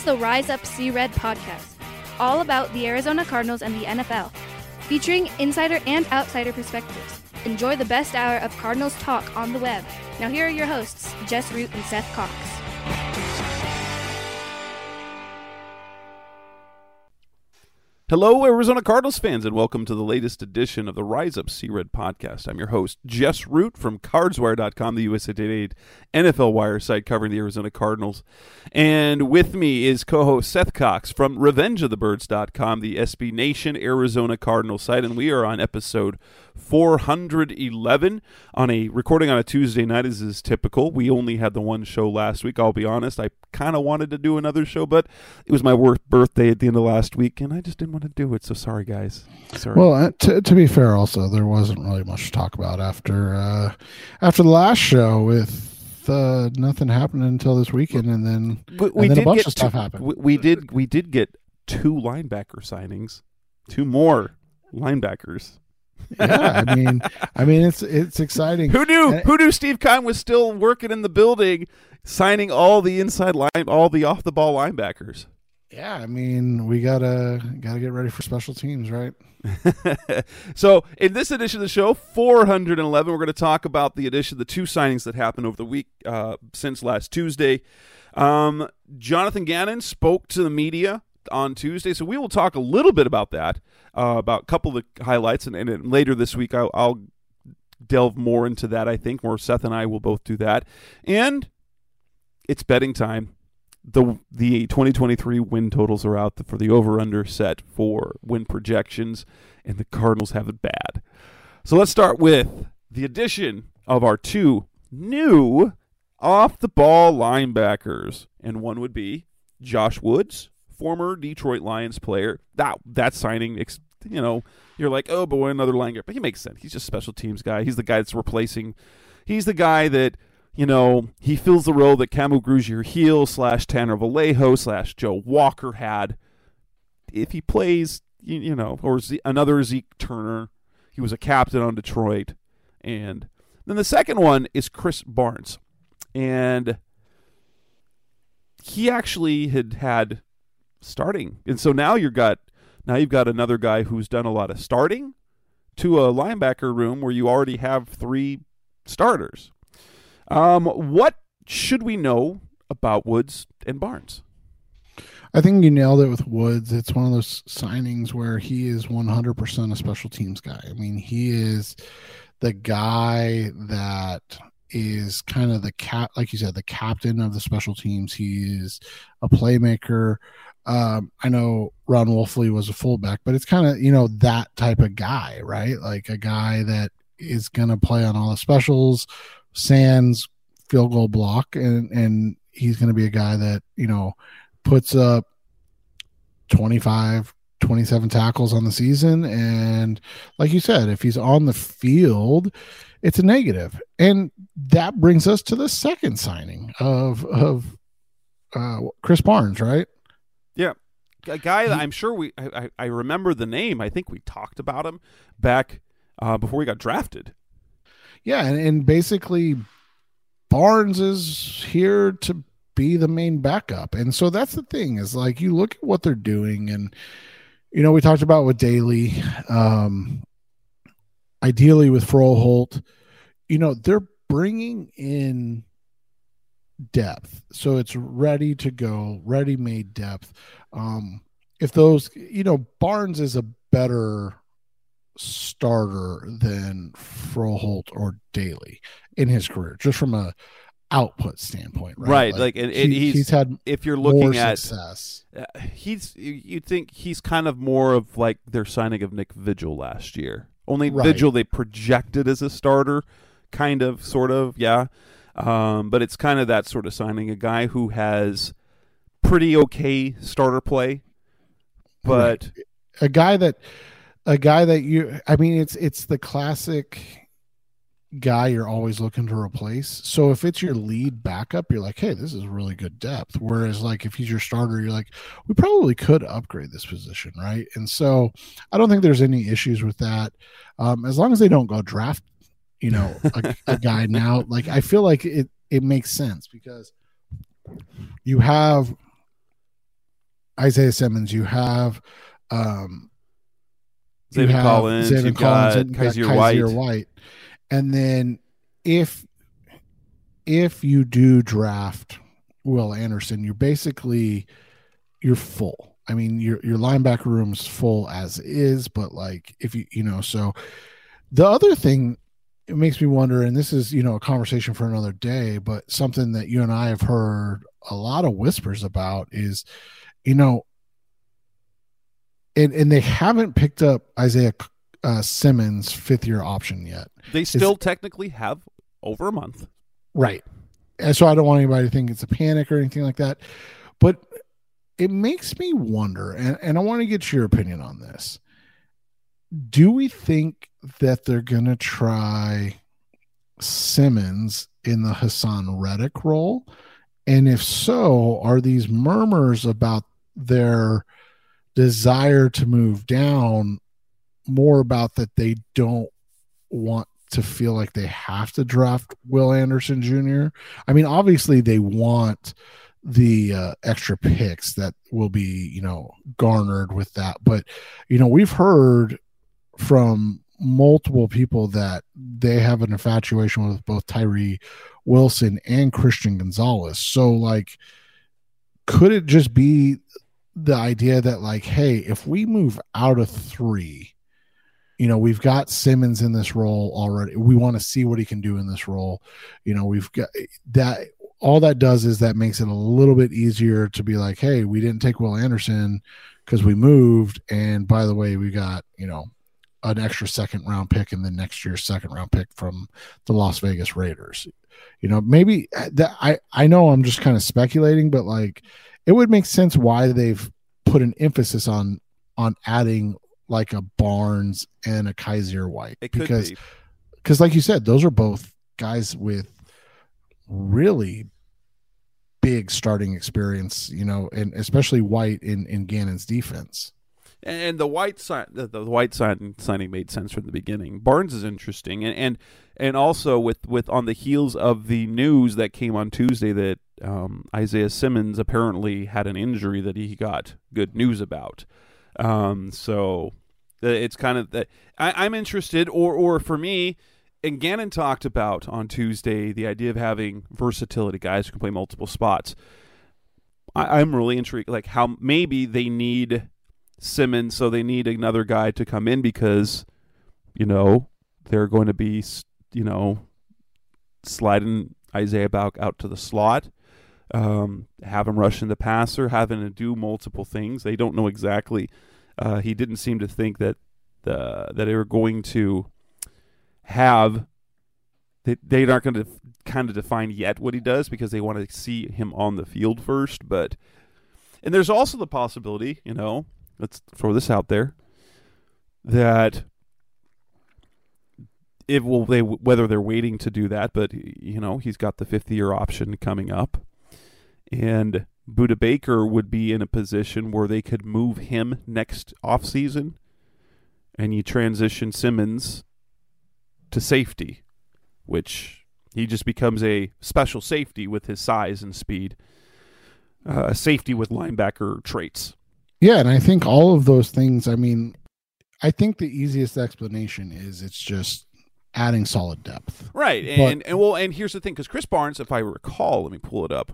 is the Rise Up Sea Red podcast, all about the Arizona Cardinals and the NFL, featuring insider and outsider perspectives. Enjoy the best hour of Cardinals talk on the web. Now, here are your hosts, Jess Root and Seth Cox. Hello, Arizona Cardinals fans, and welcome to the latest edition of the Rise Up Sea Red podcast. I'm your host, Jess Root from CardsWire.com, the USA Today NFL Wire site covering the Arizona Cardinals. And with me is co host Seth Cox from RevengeOfTheBirds.com, the SB Nation Arizona Cardinals site. And we are on episode 411 on a recording on a Tuesday night, as is typical. We only had the one show last week. I'll be honest, I kind of wanted to do another show, but it was my birthday at the end of last week, and I just didn't want to do it. So sorry, guys. Sorry. Well, uh, to, to be fair, also there wasn't really much to talk about after uh, after the last show with. Uh, nothing happened until this weekend, and then, we, we and then a bunch of stuff two, happened. We, we did we did get two linebacker signings, two more linebackers yeah, I mean, I mean, it's it's exciting. Who knew? And, Who knew Steve Keim was still working in the building, signing all the inside line, all the off the ball linebackers? Yeah, I mean, we gotta gotta get ready for special teams, right? so, in this edition of the show, 411, we're going to talk about the addition, the two signings that happened over the week uh, since last Tuesday. Um, Jonathan Gannon spoke to the media on Tuesday. So we will talk a little bit about that, uh, about a couple of the highlights, and, and later this week I'll, I'll, delve more into that. I think more Seth and I will both do that, and it's betting time. the The 2023 win totals are out for the over under set for win projections, and the Cardinals have it bad. So let's start with the addition of our two new off the ball linebackers, and one would be Josh Woods former Detroit Lions player. That that signing, you know, you're like, oh boy, another Langer, but he makes sense. He's just special teams guy. He's the guy that's replacing. He's the guy that you know he fills the role that Kamu Grugier-Hill slash Tanner Vallejo slash Joe Walker had. If he plays, you, you know, or Z- another Zeke Turner, he was a captain on Detroit, and then the second one is Krys Barnes, and he actually had had starting. And so now you've got now you've got another guy who's done a lot of starting to a linebacker room where you already have three starters. Um, what should we know about Woods and Barnes? I think you nailed it with Woods. It's one of those signings where he is 100% a special teams guy. I mean, he is the guy that is kind of the cap, like you said, the captain of the special teams. He is a playmaker. Um, I know Ron Wolfley was a fullback, but it's kind of you know that type of guy, right? Like a guy that is going to play on all the specials, Sands field goal block, and and he's going to be a guy that you know puts up 25 27 tackles on the season. And like you said if he's on the field it's a negative. And that brings us to the second signing of of uh Krys Barnes right yeah, a guy that I'm sure we I, I remember the name. I think we talked about him back uh, before we got drafted. Yeah, and, and basically Barnes is here to be the main backup, and so that's the thing is like you look at what they're doing, and you know we talked about with Daly, um, ideally with Froholdt, you know they're bringing in depth. So it's ready to go, ready made depth. Um, if those, you know, Barnes is a better starter than Froholdt or Daly in his career, just from a output standpoint, right? Right. Like, like and, and he, he's, he's, had if you're looking at success, uh, he's you'd think he's kind of more of like their signing of Nick Vigil last year. Only right. Vigil they projected as a starter, kind of, sort of, yeah. Um, but it's kind of that sort of signing a guy who has pretty okay starter play, but a guy that a guy that you I mean it's it's the classic guy you're always looking to replace. So if it's your lead backup, you're like, hey, this is really good depth. Whereas like if he's your starter, you're like, we probably could upgrade this position, right? And so I don't think there's any issues with that. Um, as long as they don't go draft you know a, a guy now like i feel like it it makes sense because you have Isaiah Simmons, you have um, you Zaven have Collins, Zaven Collins, got and got Kyzir Kyzir White. White, and then if if you do draft Will Anderson, you're basically you're full. I mean, your your linebacker room's full as is, but like if you you know, so the other thing it makes me wonder, and this is you know a conversation for another day, but something that you and I have heard a lot of whispers about is, you know, and and they haven't picked up Isaiah uh, Simmons fifth year option yet. They still technically have over a month. Right. And so I don't want anybody to think it's a panic or anything like that. But it makes me wonder, and, and I want to get your opinion on this. Do we think that they're going to try Simmons in the Haason Reddick role? And if so, are these murmurs about their desire to move down more about that they don't want to feel like they have to draft Will Anderson Jr. I mean, obviously they want the uh, extra picks that will be, you know, garnered with that. But, you know, we've heard from multiple people that they have an infatuation with both Tyree Wilson and Christian Gonzalez. So, like, could it just be the idea that, like, hey, if we move out of three, you know, we've got Simmons in this role already. We want to see what he can do in this role. You know, we've got that. All that does is that makes it a little bit easier to be like, hey, we didn't take Will Anderson because we moved. And by the way, we got, you know, an extra second round pick and then next year's second round pick from the Las Vegas Raiders. You know, maybe uh, that I, I know I'm just kind of speculating, but like it would make sense why they've put an emphasis on on adding like a Barnes and a Kyzir White It could because be. because like you said, those are both guys with really big starting experience, you know, and especially White in in Gannon's defense. And the white sign, the, the white sign signing made sense from the beginning. Barnes is interesting, and and and also with with on the heels of the news that came on Tuesday that um, Isaiah Simmons apparently had an injury that he got good news about. Um, so uh, it's kind of that I, I'm interested, or or for me, and Gannon talked about on Tuesday the idea of having versatility, guys who can play multiple spots. I, I'm really intrigued, like how maybe they need Simmons, so they need another guy to come in because, you know, they're going to be, you know, sliding Isaiah Bauk out to the slot, um, have him rushing the passer, having to do multiple things. They don't know exactly. Uh, he didn't seem to think that the that they were going to have. They they aren't going to kind of define yet what he does because they want to see him on the field first. But and there's also the possibility, you know, let's throw this out there that if well they whether they're waiting to do that, but you know he's got the fifth year option coming up, and Budda Baker would be in a position where they could move him next off season, and you transition Simmons to safety, which he just becomes a special safety with his size and speed, uh, a safety with linebacker traits. Yeah, and I think all of those things. I mean, I think the easiest explanation is it's just adding solid depth. Right, But- and and well, and here's the thing, because Krys Barnes, if I recall, let me pull it up.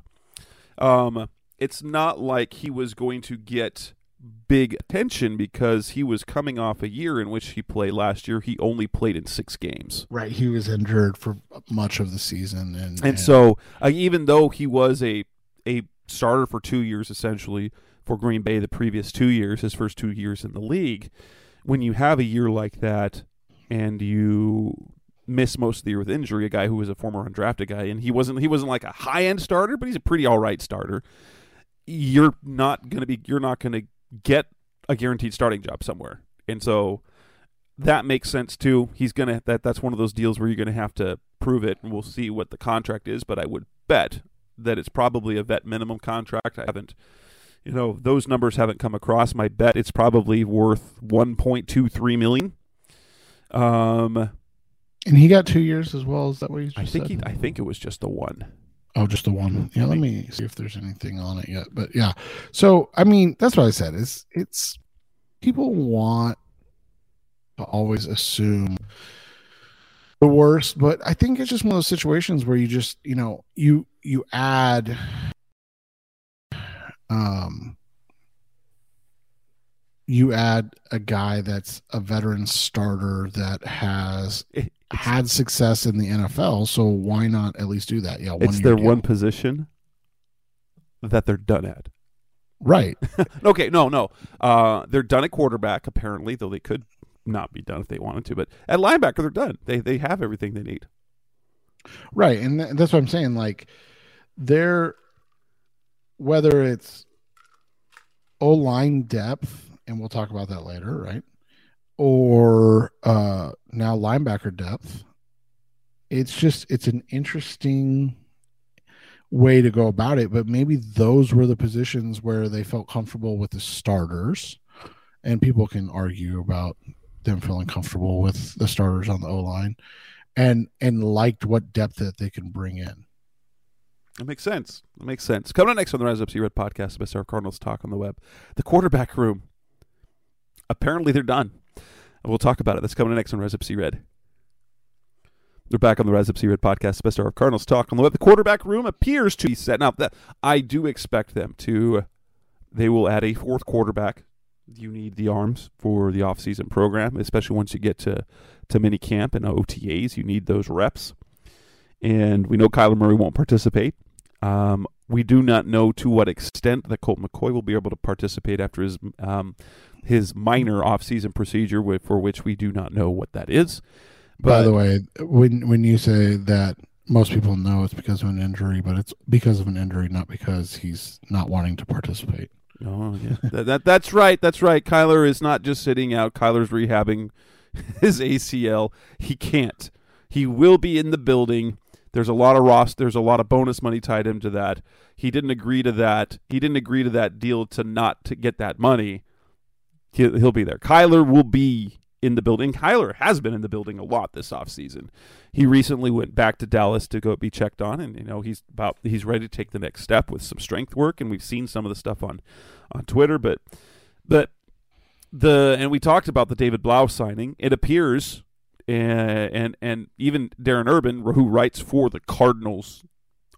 Um, it's not like he was going to get big attention because he was coming off a year in which he played last year. He only played in six games, Right, he was injured for much of the season, and and so uh, even though he was a a starter for two years essentially for Green Bay the previous two years, his first two years in the league, when you have a year like that and you miss most of the year with injury, a guy who was a former undrafted guy, and he wasn't he wasn't like a high end starter, but he's a pretty all right starter. You're not gonna be you're not gonna get a guaranteed starting job somewhere, and so that makes sense too. He's gonna that that's one of those deals where you're gonna have to prove it, and we'll see what the contract is. But I would bet that it's probably a vet minimum contract. I haven't, you know, those numbers haven't come across. My bet it's probably worth 1.23 million. Um, and he got two years as well. Is that what you? Just I think said? he, I think it was just the one. Oh, just the one. Yeah, let me see if there's anything on it yet. But yeah, so I mean, that's what I said. Is it's people want to always assume the worst, but I think it's just one of those situations where you just you know you you add um you add a guy that's a veteran starter that has had success in the NFL, so why not at least do that? Yeah, it's their deal. one position that they're done at. Right. okay, no, no. Uh, they're done at quarterback apparently, though they could not be done if they wanted to. But at linebacker, they're done. They they have everything they need. Right, and th- that's what I'm saying. Like, they're whether it's O line depth, and we'll talk about that later, right? Or uh now linebacker depth. It's just it's an interesting way to go about it, but maybe those were the positions where they felt comfortable with the starters. And people can argue about them feeling comfortable with the starters on the O line and and liked what depth that they can bring in. That makes sense. That makes sense. Coming up next on the Rise Up Sea Red podcast, Mr. Cardinals talk on the web. The quarterback room. Apparently they're done. We'll talk about it. That's coming up next on Rise Up Sea Red. They're back on the Rise Up Sea Red podcast, Best Hour Cardinals talk on the web. The quarterback room appears to be set. Now, that I do expect them to. They will add a fourth quarterback. You need the arms for the offseason program, especially once you get to to mini camp and OTAs. You need those reps, and we know Kyler Murray won't participate. Um, we do not know to what extent that Colt McCoy will be able to participate after his um, his minor offseason procedure, for which we do not know what that is. But, By the way, when when you say that most people know it's because of an injury, but it's because of an injury, not because he's not wanting to participate. Oh yeah, that, that, that's right. That's right. Kyler is not just sitting out. Kyler's rehabbing his ACL. He can't. He will be in the building. There's a lot of Ross. There's a lot of bonus money tied into that. He didn't agree to that. He didn't agree to that deal to not to get that money. He'll, he'll be there. Kyler will be in the building. Kyler has been in the building a lot this offseason. He recently went back to Dallas to go be checked on, and you know he's about he's ready to take the next step with some strength work, and we've seen some of the stuff on on Twitter. But but the and we talked about the David Blough signing. It appears and and, and even Darren Urban, who writes for the Cardinals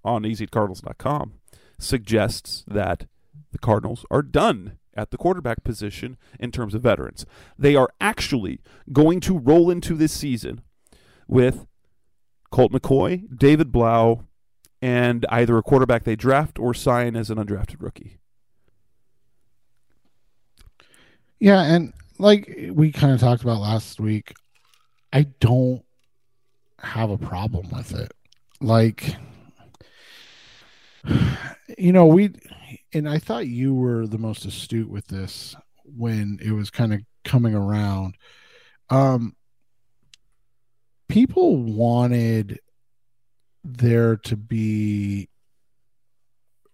on AZCardinals.com, suggests that the Cardinals are done at the quarterback position in terms of veterans. They are actually going to roll into this season with Colt McCoy, David Blough, and either a quarterback they draft or sign as an undrafted rookie. Yeah, and like we kind of talked about last week, I don't have a problem with it. Like, you know, we, and I thought you were the most astute with this when it was kind of coming around. Um, people wanted there to be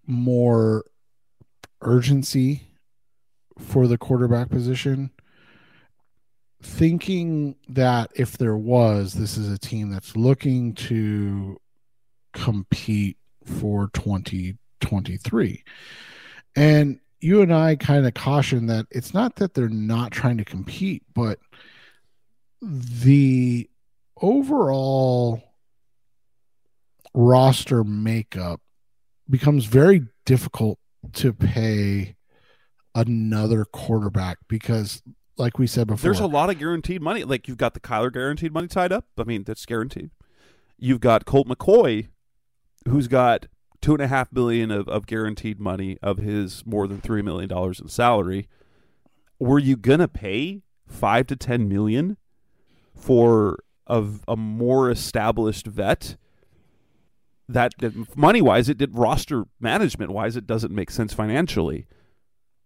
more urgency for the quarterback position thinking that if there was, this is a team that's looking to compete for 2023. And you and I kind of caution that it's not that they're not trying to compete, but the overall roster makeup becomes very difficult to pay another quarterback because like we said before. There's a lot of guaranteed money. Like you've got the Kyler guaranteed money tied up. I mean, that's guaranteed. You've got Colt McCoy, who's got two and a half billion of, of guaranteed money of his more than three million dollars in salary. Were you gonna pay five to ten million for a, a more established vet? That, that money wise, it did roster management wise, it doesn't make sense financially.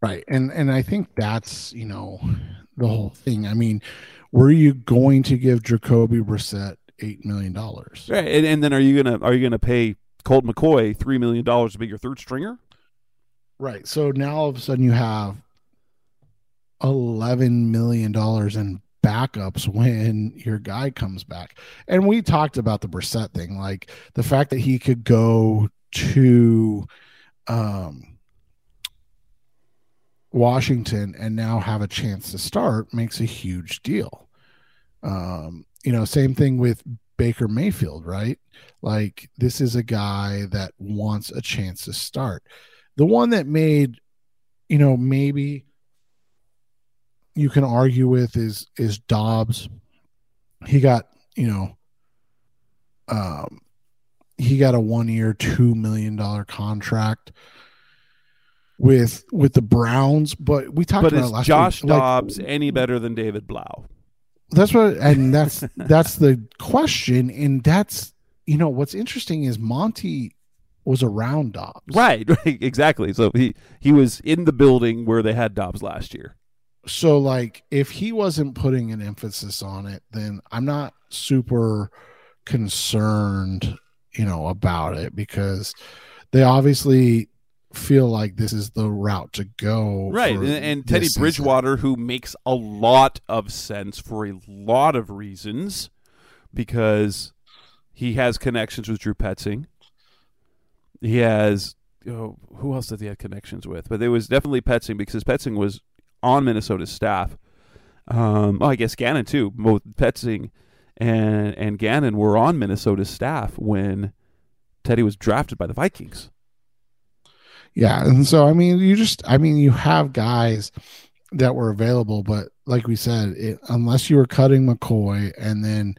Right. And and I think that's, you know, the whole thing. I mean, were you going to give Jacoby Brissett eight million dollars? Right. And, and then are you gonna are you gonna pay Colt McCoy three million dollars to be your third stringer? Right. So now all of a sudden you have eleven million dollars in backups when your guy comes back. And we talked about the Brissett thing, like the fact that he could go to um, Washington and now have a chance to start makes a huge deal. Um, you know, same thing with Baker Mayfield, right? Like this is a guy that wants a chance to start. The one that made, you know, maybe you can argue with is is Dobbs. He got, you know, um he got a one year, two million dollar contract with with the Browns, but we talked but about is it last Josh week. Like, Dobbs any better than David Blough? that's what and that's that's the question and that's you know what's interesting is monty was around dobbs Right, right, exactly. So he he was in the building where they had Dobbs last year. so like if he wasn't putting an emphasis on it then i'm not super concerned you know about it because they obviously feel like this is the route to go Right, and, and Teddy season. Bridgewater, who makes a lot of sense for a lot of reasons, because he has connections with Drew Petzing. He has oh, who else did he have connections with? But there was definitely Petzing because Petzing was on Minnesota's staff. Um, oh, I guess Gannon too. Both Petzing and and Gannon were on Minnesota's staff when Teddy was drafted by the Vikings. Yeah, and so I mean, you just I mean, you have guys that were available, but like we said, it, unless you were cutting McCoy and then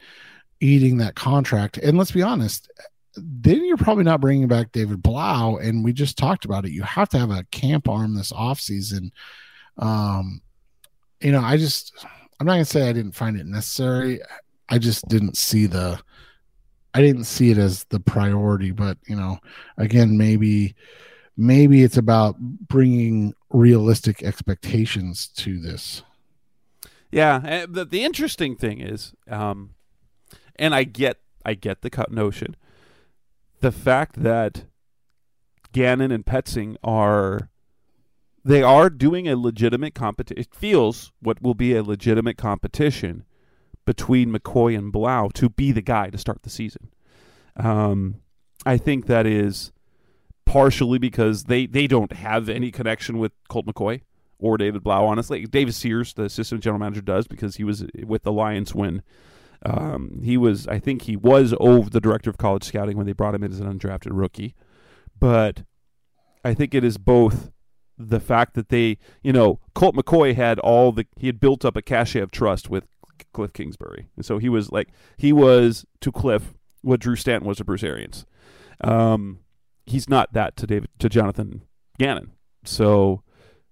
eating that contract, and let's be honest, then you're probably not bringing back David Blough. And we just talked about it. You have to have a camp arm this offseason. Um, you know, I just I'm not gonna say I didn't find it necessary. I just didn't see the I didn't see it as the priority, but you know, again, maybe maybe it's about bringing realistic expectations to this. Yeah, the, the interesting thing is, um, and I get I get the notion, the fact that Gannon and Petzing are they are doing a legitimate competition. It feels what will be a legitimate competition between McCoy and Blough to be the guy to start the season. Um, I think that is partially because they, they don't have any connection with Colt McCoy or David Blough, honestly. David Sears, the assistant general manager, does because he was with the Lions when um, he was, I think he was over the director of college scouting when they brought him in as an undrafted rookie. But I think it is both the fact that they, you know, Colt McCoy had all the, he had built up a cachet of trust with Cliff Kingsbury. And so he was like, he was to Cliff what Drew Stanton was to Bruce Arians. Um, he's not that to David, to Jonathan Gannon. So,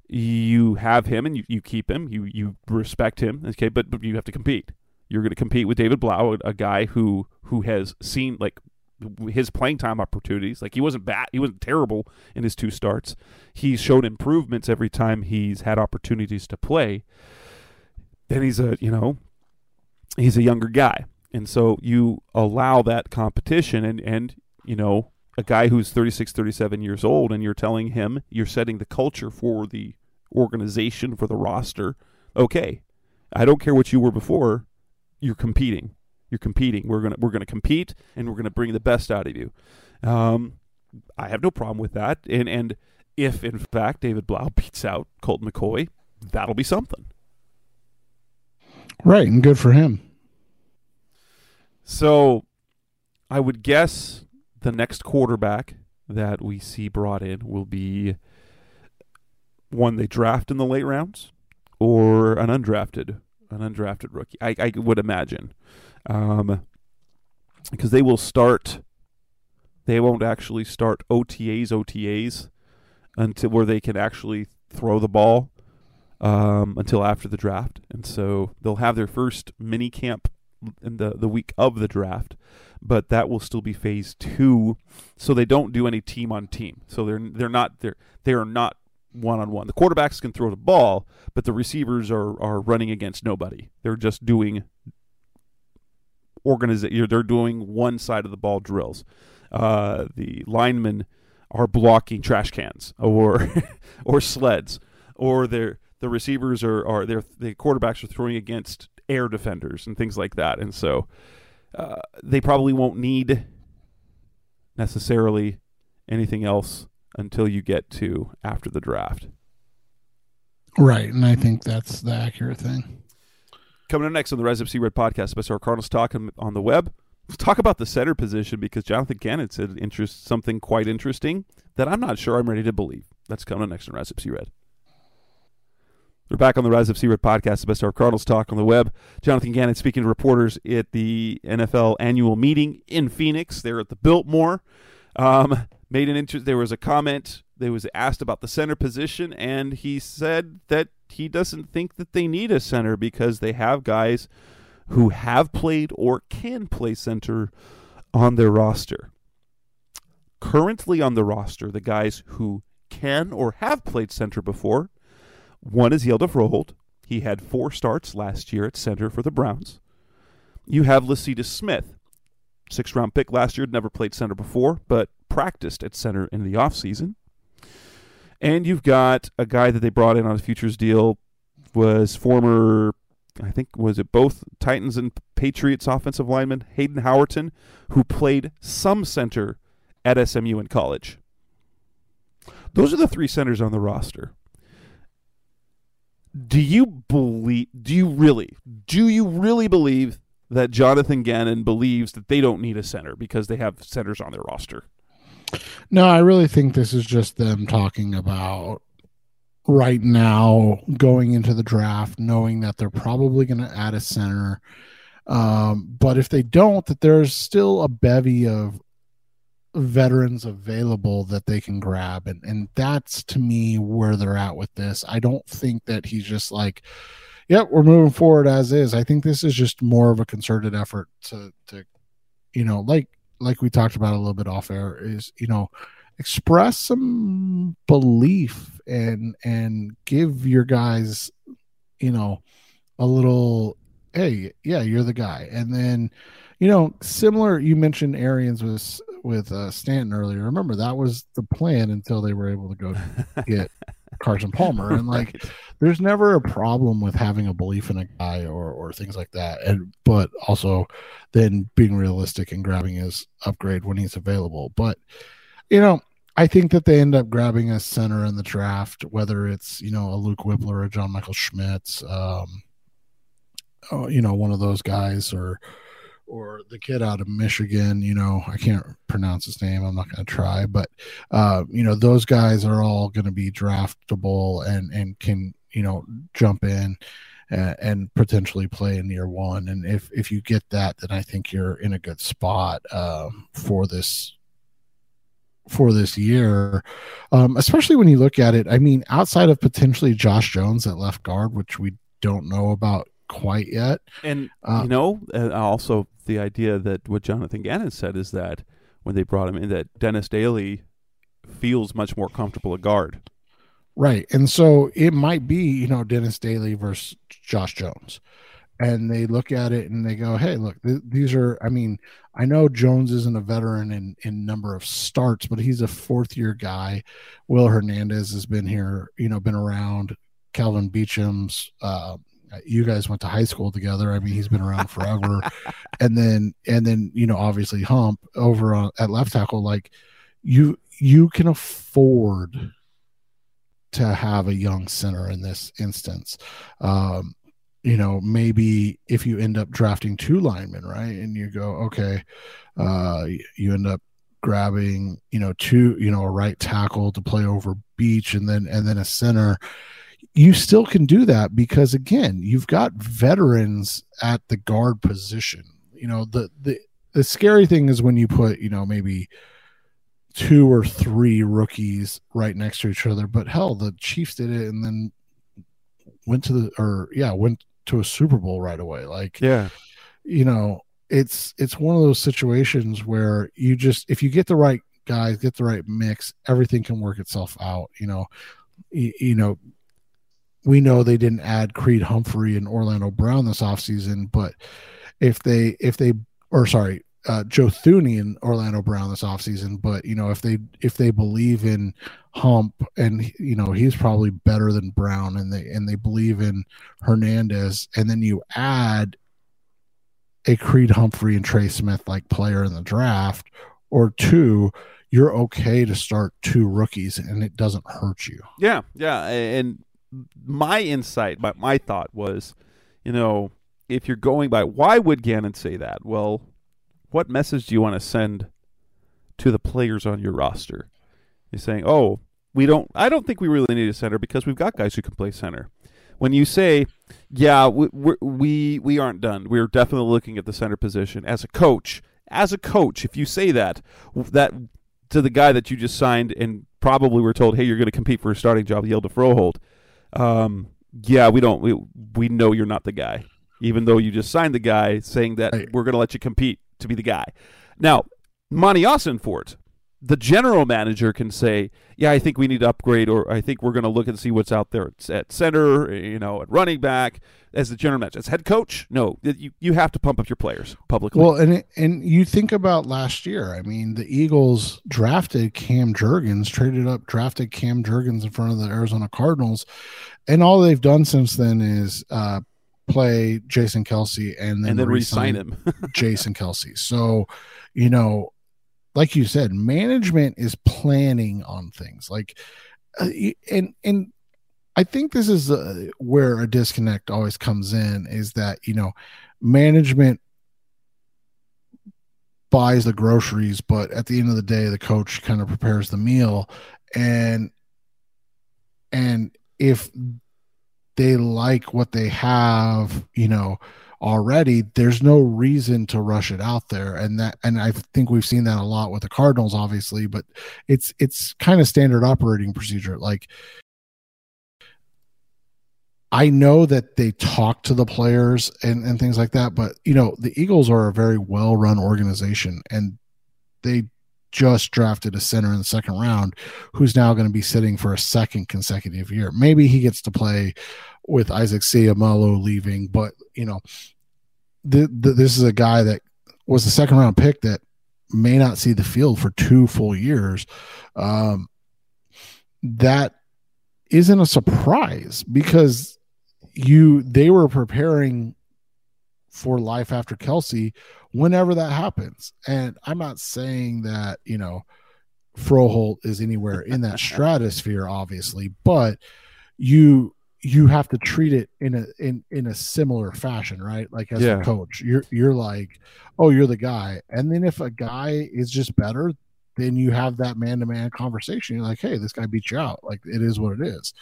you have him and you, you keep him, you you respect him, okay, but, but you have to compete. You're going to compete with David Blough, a, guy who who has seen like his playing time opportunities. Like he wasn't bad, he wasn't terrible in his two starts. He's shown improvements every time he's had opportunities to play. Then he's a you know he's a younger guy, and so you allow that competition, and and you know a guy who's 36, 37 years old, and you're telling him you're setting the culture for the organization, for the roster. Okay, I don't care what you were before. You're competing. You're competing. We're gonna we're gonna compete, and we're gonna bring the best out of you. Um, I have no problem with that. And and if in fact David Blough beats out Colt McCoy, that'll be something. Right, and good for him. So, I would guess the next quarterback that we see brought in will be one they draft in the late rounds or an undrafted an undrafted rookie. I, I would imagine, um, because they will start. They won't actually start OTAs OTAs until where they can actually throw the ball um, until after the draft, and so they'll have their first mini camp in the the week of the draft but that will still be phase two. So they don't do any team on team. So they're they're not they're they are not one on one. The quarterbacks can throw the ball, but the receivers are are running against nobody. They're just doing organization. They're doing one side of the ball drills. Uh, the linemen are blocking trash cans or or sleds, or they're the receivers are are they're the quarterbacks are throwing against air defenders and things like that. And so uh, they probably won't need necessarily anything else until you get to after the draft. Right, and I think that's the accurate thing. Coming up next on the Rise Up Sea Red podcast, Mr. Cardinals talk on the web. Let's talk about the center position because Jonathan Gannon said interest something quite interesting that I'm not sure I'm ready to believe. That's coming next on Rise Up Sea Red. We're back on the Rise of Sea Red podcast, the best of Cardinals talk on the web. Jonathan Gannon speaking to reporters at the NFL annual meeting in Phoenix. They're at the Biltmore. Um, made an interest. There was a comment. They was asked about the center position, and he said that he doesn't think that they need a center because they have guys who have played or can play center on their roster. Currently on the roster, the guys who can or have played center before, one is Hjalte Froholdt. He had four starts last year at center for the Browns. You have Lecitus Smith, six round pick last year, never played center before, but practiced at center in the offseason. And you've got a guy that they brought in on a futures deal, was former I think was it both Titans and Patriots offensive lineman Hayden Howerton, who played some center at SMU in college. Those are the three centers on the roster. Do you believe? Do you really? Do you really believe that Jonathan Gannon believes that they don't need a center because they have centers on their roster? No, I really think this is just them talking about right now going into the draft, knowing that they're probably going to add a center. Um, but if they don't, that there's still a bevy of veterans available that they can grab. And, and that's to me where they're at with this. I don't think that he's just like, yep, we're moving forward as is. I think this is just more of a concerted effort to, to, you know, like, like we talked about a little bit off air is, you know, express some belief and and give your guys you know a little hey yeah you're the guy and then you know similar you mentioned arians with with uh, stanton earlier remember that was the plan until they were able to go get carson palmer. And like right. there's never a problem with having a belief in a guy or or things like that. And but also then being realistic and grabbing his upgrade when he's available. But you know I think that they end up grabbing a center in the draft, whether it's you know a Luke Wypler or John Michael Schmitz, um, oh, you know one of those guys, or or the kid out of Michigan. You know I can't pronounce his name. I'm not going to try, but uh, you know those guys are all going to be draftable and and can you know jump in and, and, potentially play in year one. And if if you get that, then I think you're in a good spot um, for this for this year, um, especially when you look at it. I mean, outside of potentially Josh Jones at left guard, which we don't know about quite yet. And, uh, you know, also the idea that what Jonathan Gannon said is that when they brought him in, that Dennis Daly feels much more comfortable at guard. Right. And so it might be, you know, Dennis Daly versus Josh Jones and they look at it and they go, "Hey, look, th- these are. I mean, I know Jones isn't a veteran in in number of starts, but he's a fourth year guy. Will Hernandez has been here, you know, been around. Kelvin Beachum's. Uh, you guys went to high school together. I mean, he's been around forever. and then, and then, you know, obviously Hump over on, at left tackle. Like, you you can afford to have a young center in this instance. Um, you know, maybe if you end up drafting two linemen, right, and you go, okay, uh, you end up grabbing, you know, two, you know, a right tackle to play over Beach, and then and then a center. You still can do that because again, you've got veterans at the guard position. You know, the the the scary thing is when you put, you know, maybe two or three rookies right next to each other. But hell, the Chiefs did it and then went to the or yeah, went to a Super Bowl right away. Like, yeah, you know, it's it's one of those situations where you just if you get the right guys, get the right mix, everything can work itself out. You know, you, you know, we know they didn't add Creed Humphrey and Orlando Brown this offseason, but if they if they or sorry, uh, Joe Thuney and Orlando Brown this offseason, but you know if they if they believe in Hump and you know he's probably better than Brown and they and they believe in Hernandez and then you add a Creed Humphrey and Trey Smith like player in the draft or two, you're okay to start two rookies and it doesn't hurt you. Yeah, yeah. And my insight, my, my thought was, you know, if you're going by, why would Gannon say that? Well, what message do you want to send to the players on your roster? He's saying, oh, we don't, I don't think we really need a center because we've got guys who can play center. When you say, yeah, we, we, we aren't done, we're definitely looking at the center position as a coach. As a coach, if you say that, that to the guy that you just signed and probably were told, hey, you're going to compete for a starting job, Hjalte Froholdt, um, yeah, we don't, we, we know you're not the guy, even though you just signed the guy saying that right. we're going to let you compete to be the guy. Now, Monty Ossenfort, the general manager can say, "Yeah, I think we need to upgrade, or I think we're going to look and see what's out there at center, you know, at running back." As the general manager, as head coach, no, you you have to pump up your players publicly. Well, and and you think about last year. I mean, the Eagles drafted Cam Jurgens, traded up, drafted Cam Jurgens in front of the Arizona Cardinals, and all they've done since then is uh, play Jason Kelce and then, and then re-sign him, Jason Kelce. So, you know, like you said, management is planning on things. Like, uh, and and I think this is uh, where a disconnect always comes in is that you know, management buys the groceries, but at the end of the day, the coach kind of prepares the meal, and and if they like what they have, you know, already there's no reason to rush it out there and that and i think we've seen that a lot with the cardinals obviously but it's it's kind of standard operating procedure like I know that they talk to the players and, and things like that, but you know, the Eagles are a very well run organization and they just drafted a center in the second round who's now going to be sitting for a second consecutive year. Maybe he gets to play with Isaac Seumalo leaving, but you know, the, the, this is a guy that was the second round pick that may not see the field for two full years. Um, that isn't a surprise because you they were preparing for life after Kelce whenever that happens. And I'm not saying that, you know, Froholdt is anywhere in that stratosphere, obviously, but you you have to treat it in a in in a similar fashion, right? Like as yeah. a coach, you're you're like, oh, you're the guy, and then if a guy is just better, then you have that man to man conversation. You're like, hey, this guy beat you out. Like it is what it is.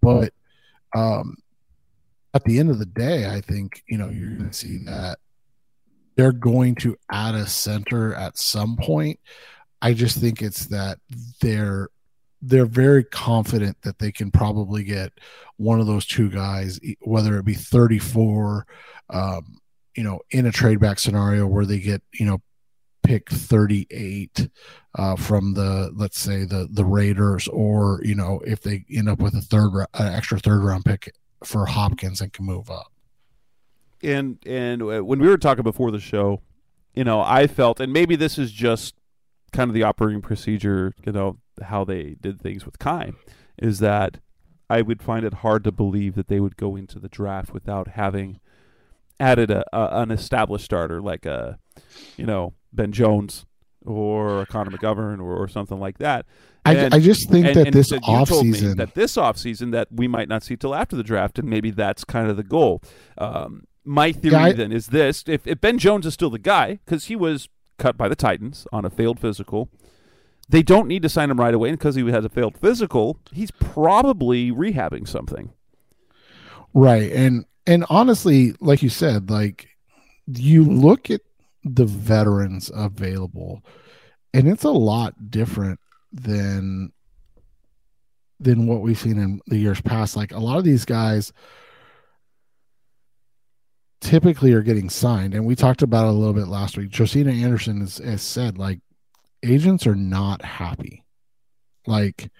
But um, at the end of the day, I think you know you're going to see that they're going to add a center at some point. I just think it's that they're they're very confident that they can probably get one of those two guys, whether it be 34, um, you know, in a trade back scenario where they get, you know, pick 38 uh, from the, let's say the, the Raiders, or, you know, if they end up with a third, an extra third round pick for Hopkins and can move up. And, and uh, when we were talking before the show, you know, I felt, and maybe this is just kind of the operating procedure, you know, how they did things with Kai, is that I would find it hard to believe that they would go into the draft without having added a, a an established starter like a, you know, Ben Jones or a Connor McGovern or, or something like that. And, I, I just think and, that and this offseason that this offseason that we might not see till after the draft, and maybe that's kind of the goal. Um, my theory yeah, I, then is this: if, if Ben Jones is still the guy, because he was cut by the Titans on a failed physical, they don't need to sign him right away because he has a failed physical. He's probably rehabbing something. Right. And and honestly, like you said, like you look at the veterans available and it's a lot different than than what we've seen in the years past. Like a lot of these guys typically are getting signed, and we talked about it a little bit last week. Josina Anderson has, has said like agents are not happy. Like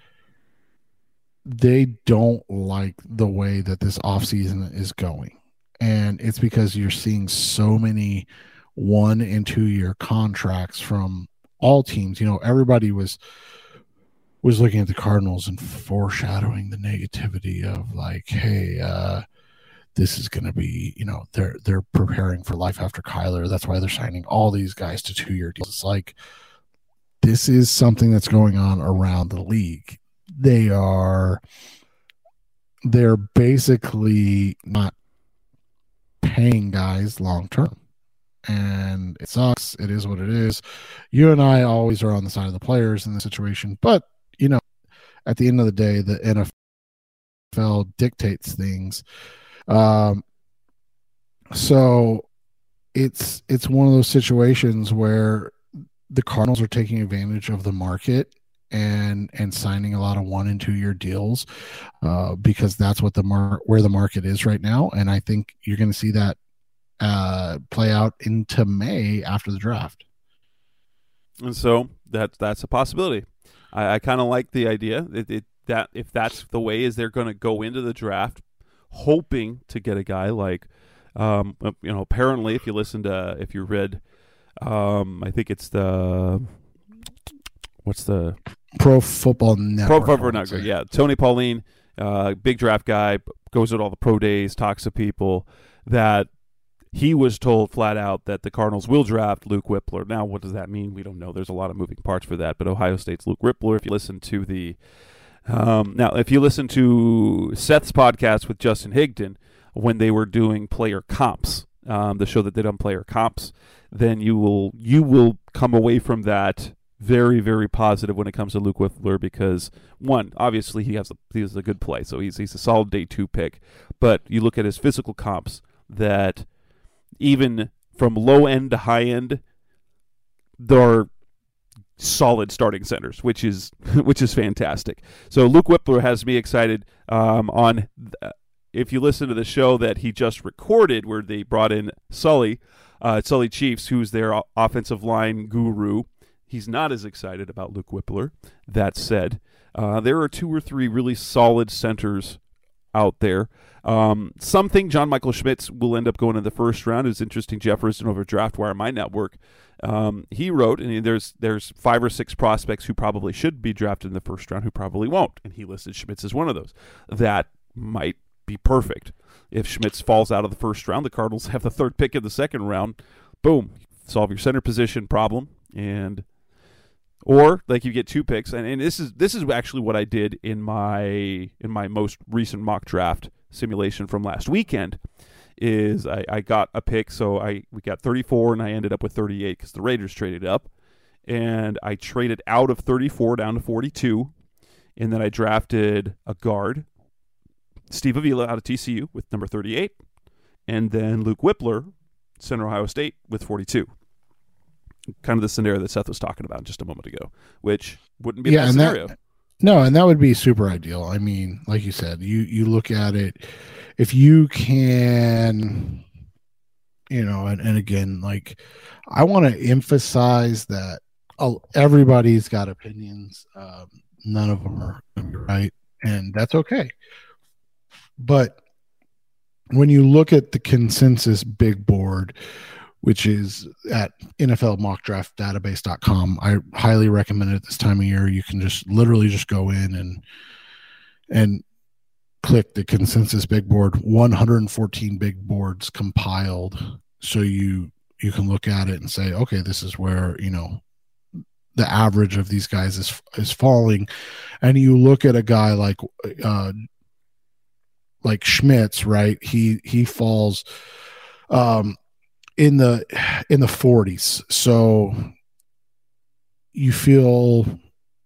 they don't like the way that this offseason is going. And it's because you're seeing so many one and two year contracts from all teams. You know, everybody was was looking at the Cardinals and foreshadowing the negativity of like, hey, uh, this is going to be, you know, they're they're preparing for life after Kyler. That's why they're signing all these guys to two year deals. It's like, this is something that's going on around the league. They are they're basically not paying guys long term. And it sucks. It is what it is. You and I always are on the side of the players in the situation, but you know, at the end of the day, the NFL dictates things. Um, so it's it's one of those situations where the Cardinals are taking advantage of the market and and signing a lot of one and two year deals uh, because that's what the mar- where the market is right now, and I think you're going to see that uh, play out into May after the draft. And so that that's a possibility. I, I kind of like the idea that, it, that if that's the way is they're going to go into the draft hoping to get a guy like um, you know apparently if you listen to if you read um, I think it's the what's the Pro Football Network. Pro Football Network. Yeah, Tony Pauline, uh, big draft guy, goes at all the pro days, talks to people. That he was told flat out that the Cardinals will draft Luke Wypler. Now, what does that mean? We don't know. There's a lot of moving parts for that. But Ohio State's Luke Wypler. If you listen to the um, now, if you listen to Seth's podcast with Justin Higdon when they were doing player comps, um, the show that did player comps, then you will you will come away from that very very positive when it comes to Luke Wypler because one obviously he has a, he has a good play so he's he's a solid day two pick. But you look at his physical comps that even from low end to high end there are solid starting centers which is which is fantastic. So Luke Wypler has me excited um, on th- if you listen to the show that he just recorded where they brought in Sully uh, Sully Chiefs who's their offensive line guru He's not as excited about Luke Wypler. That said, uh, there are two or three really solid centers out there. Um, something John Michael Schmitz will end up going in the first round is interesting. Jefferson over DraftWire, my network. Um, he wrote, and there's there's five or six prospects who probably should be drafted in the first round who probably won't, and he listed Schmitz as one of those. That might be perfect. If Schmitz falls out of the first round, the Cardinals have the third pick in the second round. Boom, solve your center position problem, and or like you get two picks. And, and this is this is actually what i did in my in my most recent mock draft simulation from last weekend is I, I got a pick. So i we got 34 and i ended up with 38 because the raiders traded up. And i traded out of 34 down to 42 and then i drafted a guard steve avila out of tcu with number 38 and then luke wypler center ohio state with 42 kind of the scenario that Seth was talking about just a moment ago, which wouldn't be yeah, a scenario. That, no, and that would be super ideal. I mean, like you said, you you look at it, if you can, you know, and, and again, like I want to emphasize that everybody's got opinions. Um, none of them are right, and that's okay. But when you look at the consensus big board, which is at NFLmockdraftdatabase.com. I highly recommend it this time of year. You can just literally just go in and and click the consensus big board 114 big boards compiled so you you can look at it and say okay this is where you know the average of these guys is is falling and you look at a guy like uh like Schmitz right? He he falls um in the in the 40s so you feel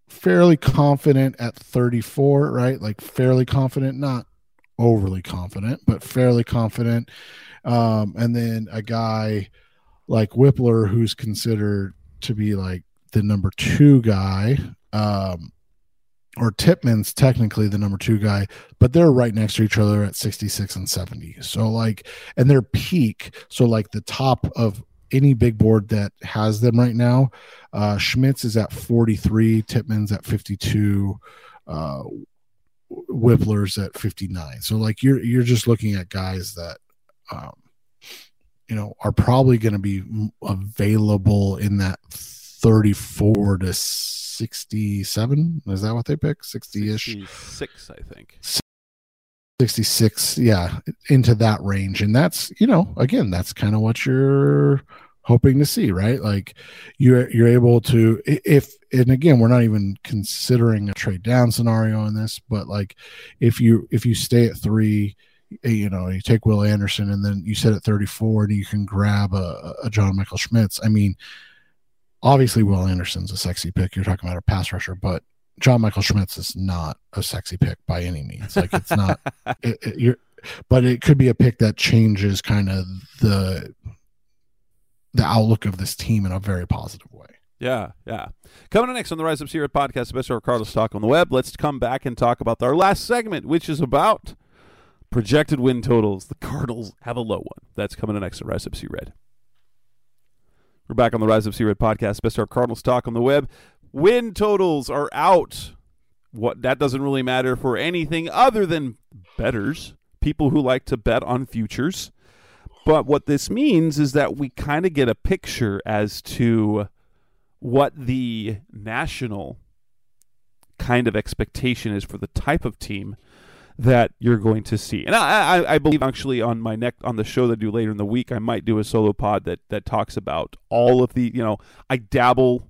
fairly confident at 34 right? Like fairly confident not overly confident but fairly confident. Um, and then a guy like Wypler who's considered to be like the number two guy um, or Tippmann's technically the number two guy, but they're right next to each other at 66 and 70. So, like, and their peak, so like the top of any big board that has them right now, uh, Schmitz is at 43, Tippmann's at 52, uh, at 59. So, like, you're you're just looking at guys that, um, you know, are probably going to be available in that 34 to 67. Is that what they picked? 60 ish? 66, I think. 66, yeah, into that range. And that's, you know, again, that's kind of what you're hoping to see, right? Like you're you're able to if and again we're not even considering a trade down scenario in this, but like if you if you stay at three, eh, you know, you take Will Anderson and then you set at 34 and you can grab a, a John Michael Schmitz. I mean, obviously Will Anderson's a sexy pick. You're talking about a pass rusher, but John Michael Schmitz is not a sexy pick by any means. Like it's not it, it, you're but it could be a pick that changes kind of the the outlook of this team in a very positive way. Yeah, yeah. Coming up next on the Rise Up Sea Red podcast, Mr. Cardinals talk on the web. Let's come back and talk about our last segment, which is about projected win totals. The Cardinals have a low one. That's coming up next on Rise Up Sea Red. We're back on the Rise Up Sea Red podcast, Best Our Cardinals talk on the web. Win totals are out. What that doesn't really matter for anything other than betters, people who like to bet on futures. But what this means is that we kind of get a picture as to what the national kind of expectation is for the type of team that you're going to see. And I, I, I, believe actually on my neck on the show that I do later in the week, I might do a solo pod that that talks about all of the you know I dabble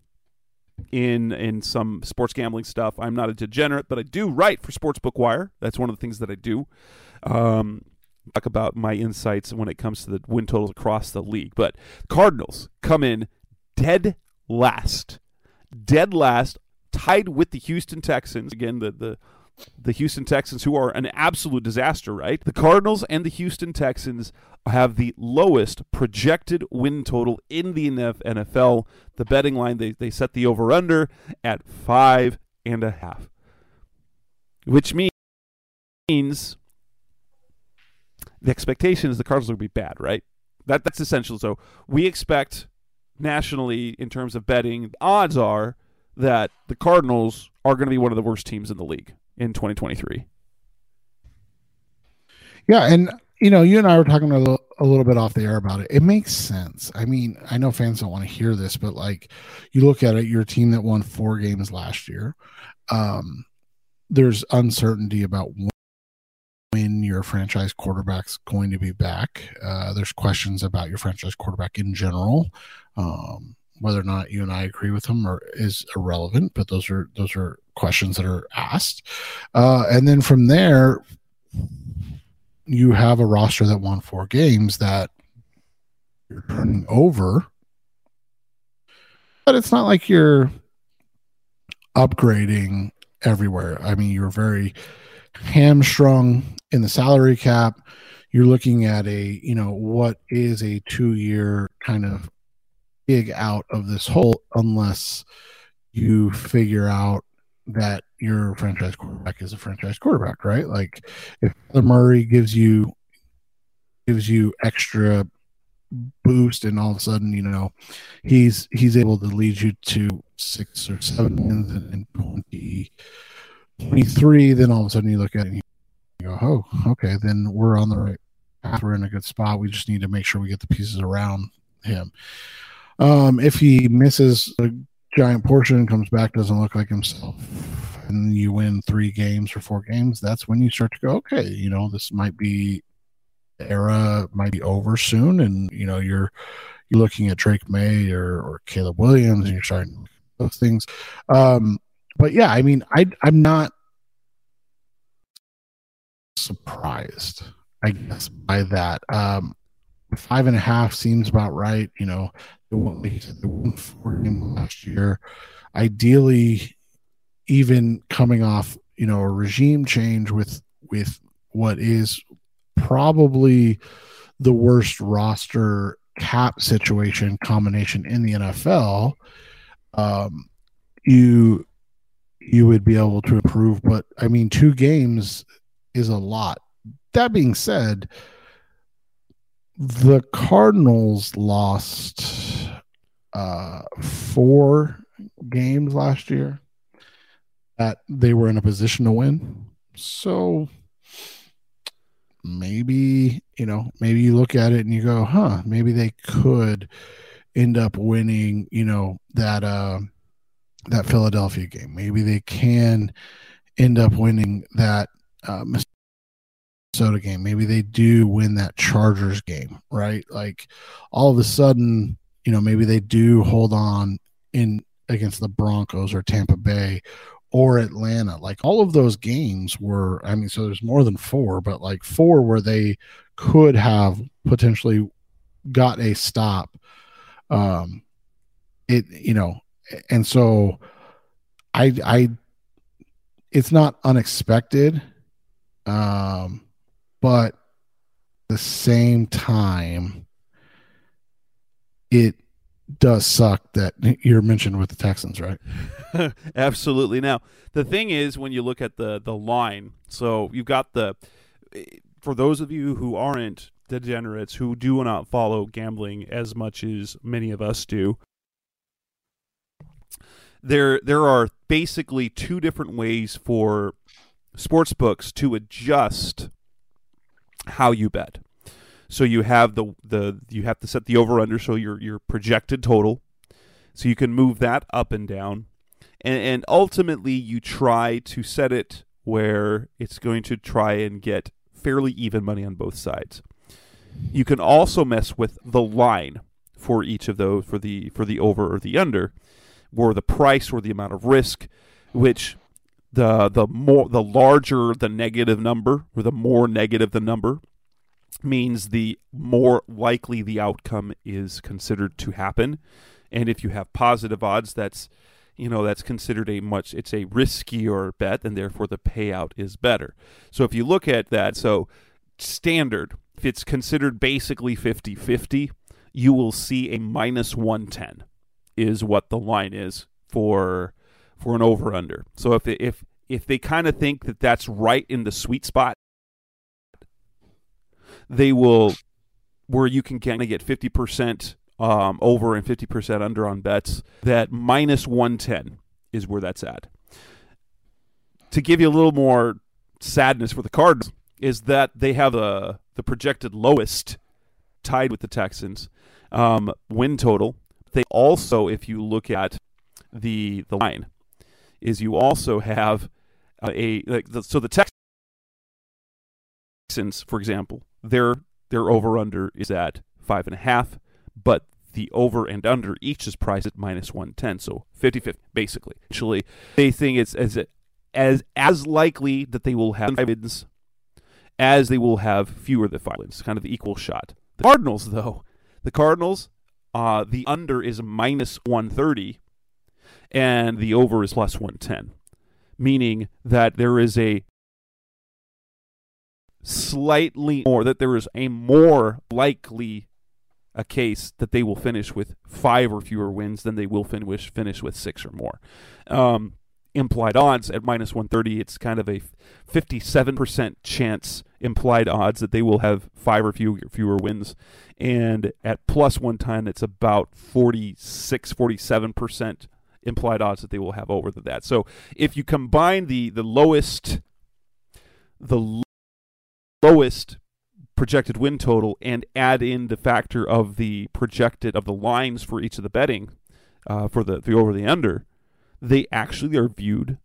in in some sports gambling stuff. I'm not a degenerate, but I do write for Sportsbook Wire. That's one of the things that I do. Um, talk about my insights when it comes to the win totals across the league. But Cardinals come in dead last, dead last, tied with the Houston Texans. Again, the the the Houston Texans, who are an absolute disaster, right? The Cardinals and the Houston Texans have the lowest projected win total in the NFL. The betting line, they, they set the over under at five and a half, which means the expectation is the Cardinals will be bad, right? That that's essential. So we expect nationally in terms of betting, odds are that the Cardinals are going to be one of the worst teams in the league in 2023. Yeah, and you know, you and I were talking a little, a little bit off the air about it. It makes sense. I mean, I know fans don't want to hear this, but like you look at it, you're a team that won four games last year. Um, there's uncertainty about when your franchise quarterback's going to be back. Uh, there's questions about your franchise quarterback in general. Um, whether or not you and I agree with them or is irrelevant, but those are those are questions that are asked. Uh, and then from there, you have a roster that won four games that you're turning over. But it's not like you're upgrading everywhere. I mean, you're very hamstrung in the salary cap you're looking at a you know what is a two year kind of gig out of this hole unless you figure out that your franchise quarterback is a franchise quarterback right? Like if the murray gives you gives you extra boost and all of a sudden you know he's he's able to lead you to six or seven wins in 20 23 then all of a sudden you look at it and you go oh okay then we're on the right path. We're in a good spot. We just need to make sure we get the pieces around him um if he misses a giant portion and comes back doesn't look like himself and you win three games or four games that's when you start to go okay you know this might be era might be over soon and you know you're you're looking at drake Maye or or caleb williams and you're starting those things um but yeah, I mean, I I'm not surprised, I guess, by that. Um, five and a half seems about right. You know, they won, they won four games last year. Ideally, even coming off, you know, a regime change with with what is probably the worst roster cap situation combination in the NFL. Um, you you would be able to improve. But I mean, two games is a lot. That being said, the Cardinals lost uh, four games last year that they were in a position to win. So maybe, you know, maybe you look at it and you go, huh, maybe they could end up winning, you know, that uh that Philadelphia game. Maybe they can end up winning that uh, Minnesota game. Maybe they do win that Chargers game, right? Like all of a sudden, you know, maybe they do hold on in against the Broncos or Tampa Bay or Atlanta. Like all of those games were, I mean, so there's more than four, but like four where they could have potentially got a stop. Um, it, you know, and so I, I, it's not unexpected. Um, but the same time, it does suck that you're mentioned with the Texans, right? Absolutely. Now, the thing is, when you look at the the line, so you've got the for those of you who aren't degenerates who do not follow gambling as much as many of us do. There, there are basically two different ways for sports books to adjust how you bet. So you have the the you have to set the over under so your your projected total. So you can move that up and down. And and ultimately you try to set it where it's going to try and get fairly even money on both sides. You can also mess with the line for each of those for the for the over or the under or the price or the amount of risk which the the more the larger the negative number or the more negative the number means the more likely the outcome is considered to happen. And if you have positive odds, that's you know that's considered a much it's a riskier bet and therefore the payout is better so if you look at that so standard if it's considered basically 50-50 you will see a minus 110 is what the line is for for an over under. So if if if they kind of think that that's right in the sweet spot they will where you can kind of get 50% um, over and 50% under on bets that minus 110 is where that's at. To give you a little more sadness for the Cardinals is that they have a the projected lowest tied with the texans um, win total. They also if you look at the the line is you also have a like the, so the Texans, for example, their their over under is at five and a half, but the over and under each is priced at minus 110 so 50 50 basically. Actually they think it's as as as likely that they will have five wins as they will have fewer than five wins kind of the equal shot. The cardinals though the cardinals uh, the under is minus 130 and the over is plus 110 meaning that there is a slightly more that there is a more likely a case that they will finish with five or fewer wins than they will finish finish with six or more. Um, implied odds at minus 130, it's kind of a 57% chance implied odds that they will have five or few, fewer wins. And at plus 110, it's about 46, 47% implied odds that they will have over that. So if you combine the the lowest the lowest projected win total and add in the factor of the projected of the lines for each of the betting uh, for the the over the under, they actually are viewed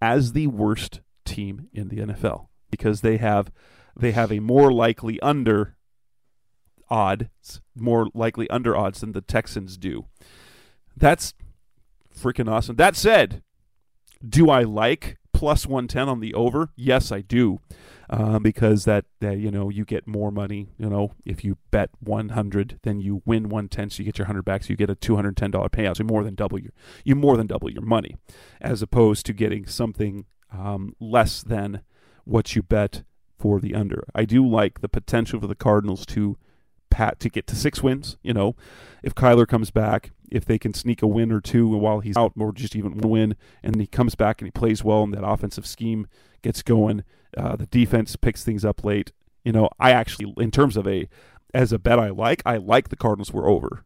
as the worst team in the NFL because they have they have a more likely under odds, more likely under odds than the Texans do. That's freaking awesome. That said, do I like plus 110 on the over? Yes, I do. Uh, because that, that you know you get more money you know if you bet 100 then you win 110 so you get your 100 back so you get a $210 payout so you more than double your you more than double your money as opposed to getting something um, less than what you bet for the under i do like the potential for the cardinals to pat to get to six wins you know if kyler comes back if they can sneak a win or two while he's out, or just even one win, and he comes back and he plays well, and that offensive scheme gets going, uh, the defense picks things up late. You know, I actually, in terms of a as a bet, I like I like the Cardinals were over.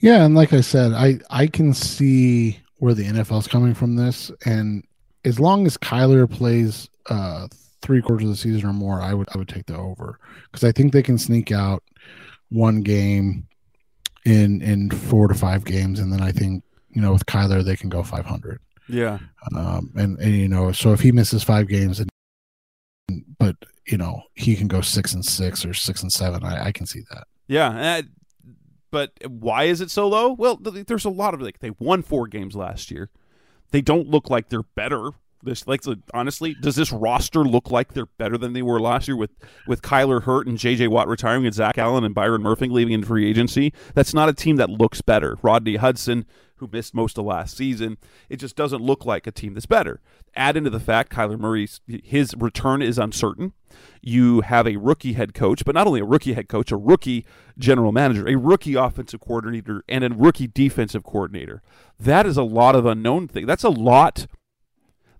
Yeah, and like I said, I I can see where the NFL's coming from this, and as long as Kyler plays uh, three quarters of the season or more, I would I would take the over because I think they can sneak out one game in in four to five games, and then I think you know with Kyler they can go 500. Yeah. Um, and and you know so if he misses five games, and but you know he can go six and six or six and seven, I, I can see that. Yeah, but why is it so low? Well, there's a lot of like they won four games last year. They don't look like they're better. This like honestly, does this roster look like they're better than they were last year with with Kyler Hurt and J.J. Watt retiring and Zach Allen and Byron Murphy leaving in free agency? That's not a team that looks better. Rodney Hudson, who missed most of last season, it just doesn't look like a team that's better. Add into the fact Kyler Murray's his return is uncertain. You have a rookie head coach, but not only a rookie head coach, a rookie general manager, a rookie offensive coordinator, and a rookie defensive coordinator. That is a lot of unknown thing. That's a lot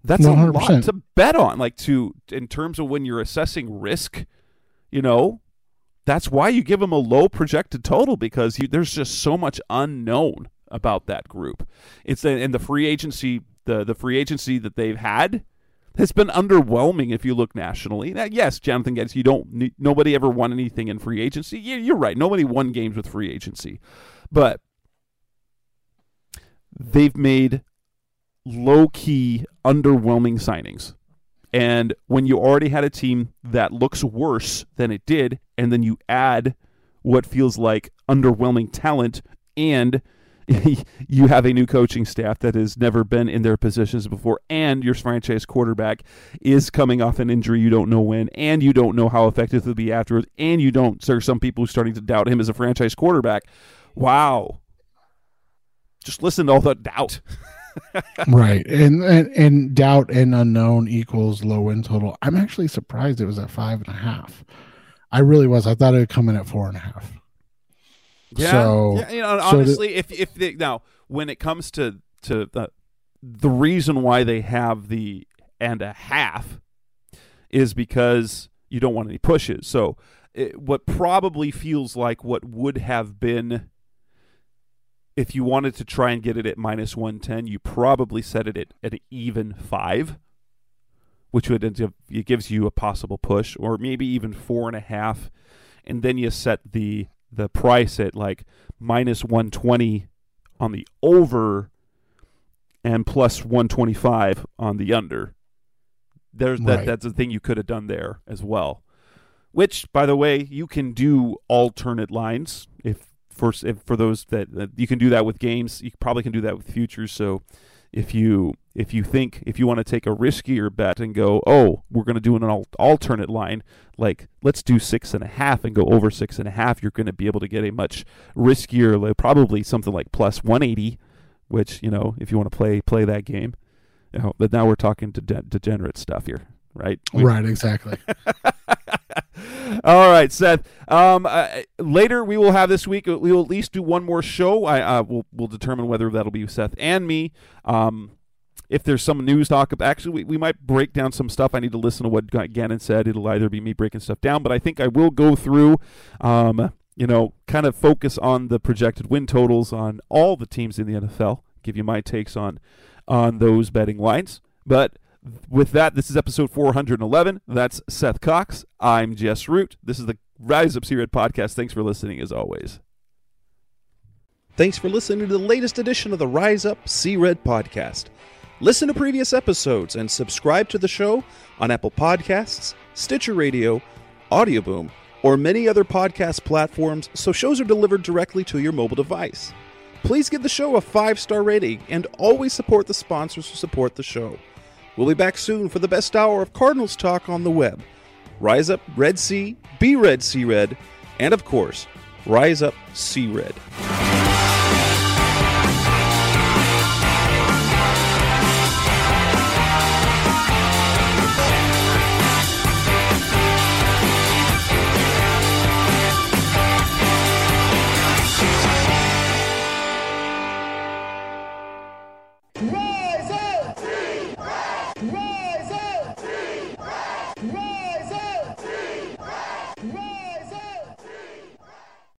that's 100%. a lot to bet on like to in terms of when you're assessing risk you know that's why you give them a low projected total because you, there's just so much unknown about that group it's in the free agency the the free agency that they've had has been underwhelming if you look nationally. Now, yes, Jonathan Geddes, you don't nobody ever won anything in free agency. Yeah, you're right. Nobody won games with free agency. But they've made low key, underwhelming signings. And when you already had a team that looks worse than it did, and then you add what feels like underwhelming talent, and you have a new coaching staff that has never been in their positions before, and your franchise quarterback is coming off an injury you don't know when, and you don't know how effective he'll be afterwards, and you don't. There are some people starting to doubt him as a franchise quarterback. Wow. Just listen to all that doubt. right. And, and and doubt and unknown equals low win total. I'm actually surprised it was at five and a half. I really was. I thought it would come in at four and a half. Yeah. So, yeah, you know, honestly, so if if they, now when it comes to to the the reason why they have the and a half is because you don't want any pushes. So it, what probably feels like what would have been if you wanted to try and get it at minus 110, you probably set it at, at an even five, which would it gives you a possible push, or maybe even four and a half, and then you set the the price at like minus 120 on the over and plus 125 on the under. There's that right. that's a thing you could have done there as well. Which, by the way, you can do alternate lines if for for those that, that you can do that with games. You probably can do that with futures. So if you if you think if you want to take a riskier bet and go, oh, we're going to do an al- alternate line, like let's do six and a half and go over six and a half, you're going to be able to get a much riskier, like probably something like plus 180, which you know if you want to play play that game. You know, but now we're talking to de- degenerate stuff here, right? We- right, exactly. All right, Seth. Um, uh, later we will have this week. We will at least do one more show. I uh, will we'll determine whether that'll be Seth and me. Um, if there's some news talk, actually, we, we might break down some stuff. I need to listen to what Gannon said. It'll either be me breaking stuff down, but I think I will go through. Um, you know, kind of focus on the projected win totals on all the teams in the NFL. Give you my takes on on those betting lines, but with that, this is episode 411. That's Seth Cox. I'm Jess Root. This is the Rise Up Sea Red podcast. Thanks for listening, as always. Thanks for listening to the latest edition of the Rise Up Sea Red podcast. Listen to previous episodes and subscribe to the show on Apple Podcasts, Stitcher Radio, Audioboom, or many other podcast platforms so shows are delivered directly to your mobile device. Please give the show a five star rating and always support the sponsors who support the show. We'll be back soon for the best hour of Cardinals talk on the web. Rise up, Red Sea, be Red C-Red, and of course, Rise up, C-Red.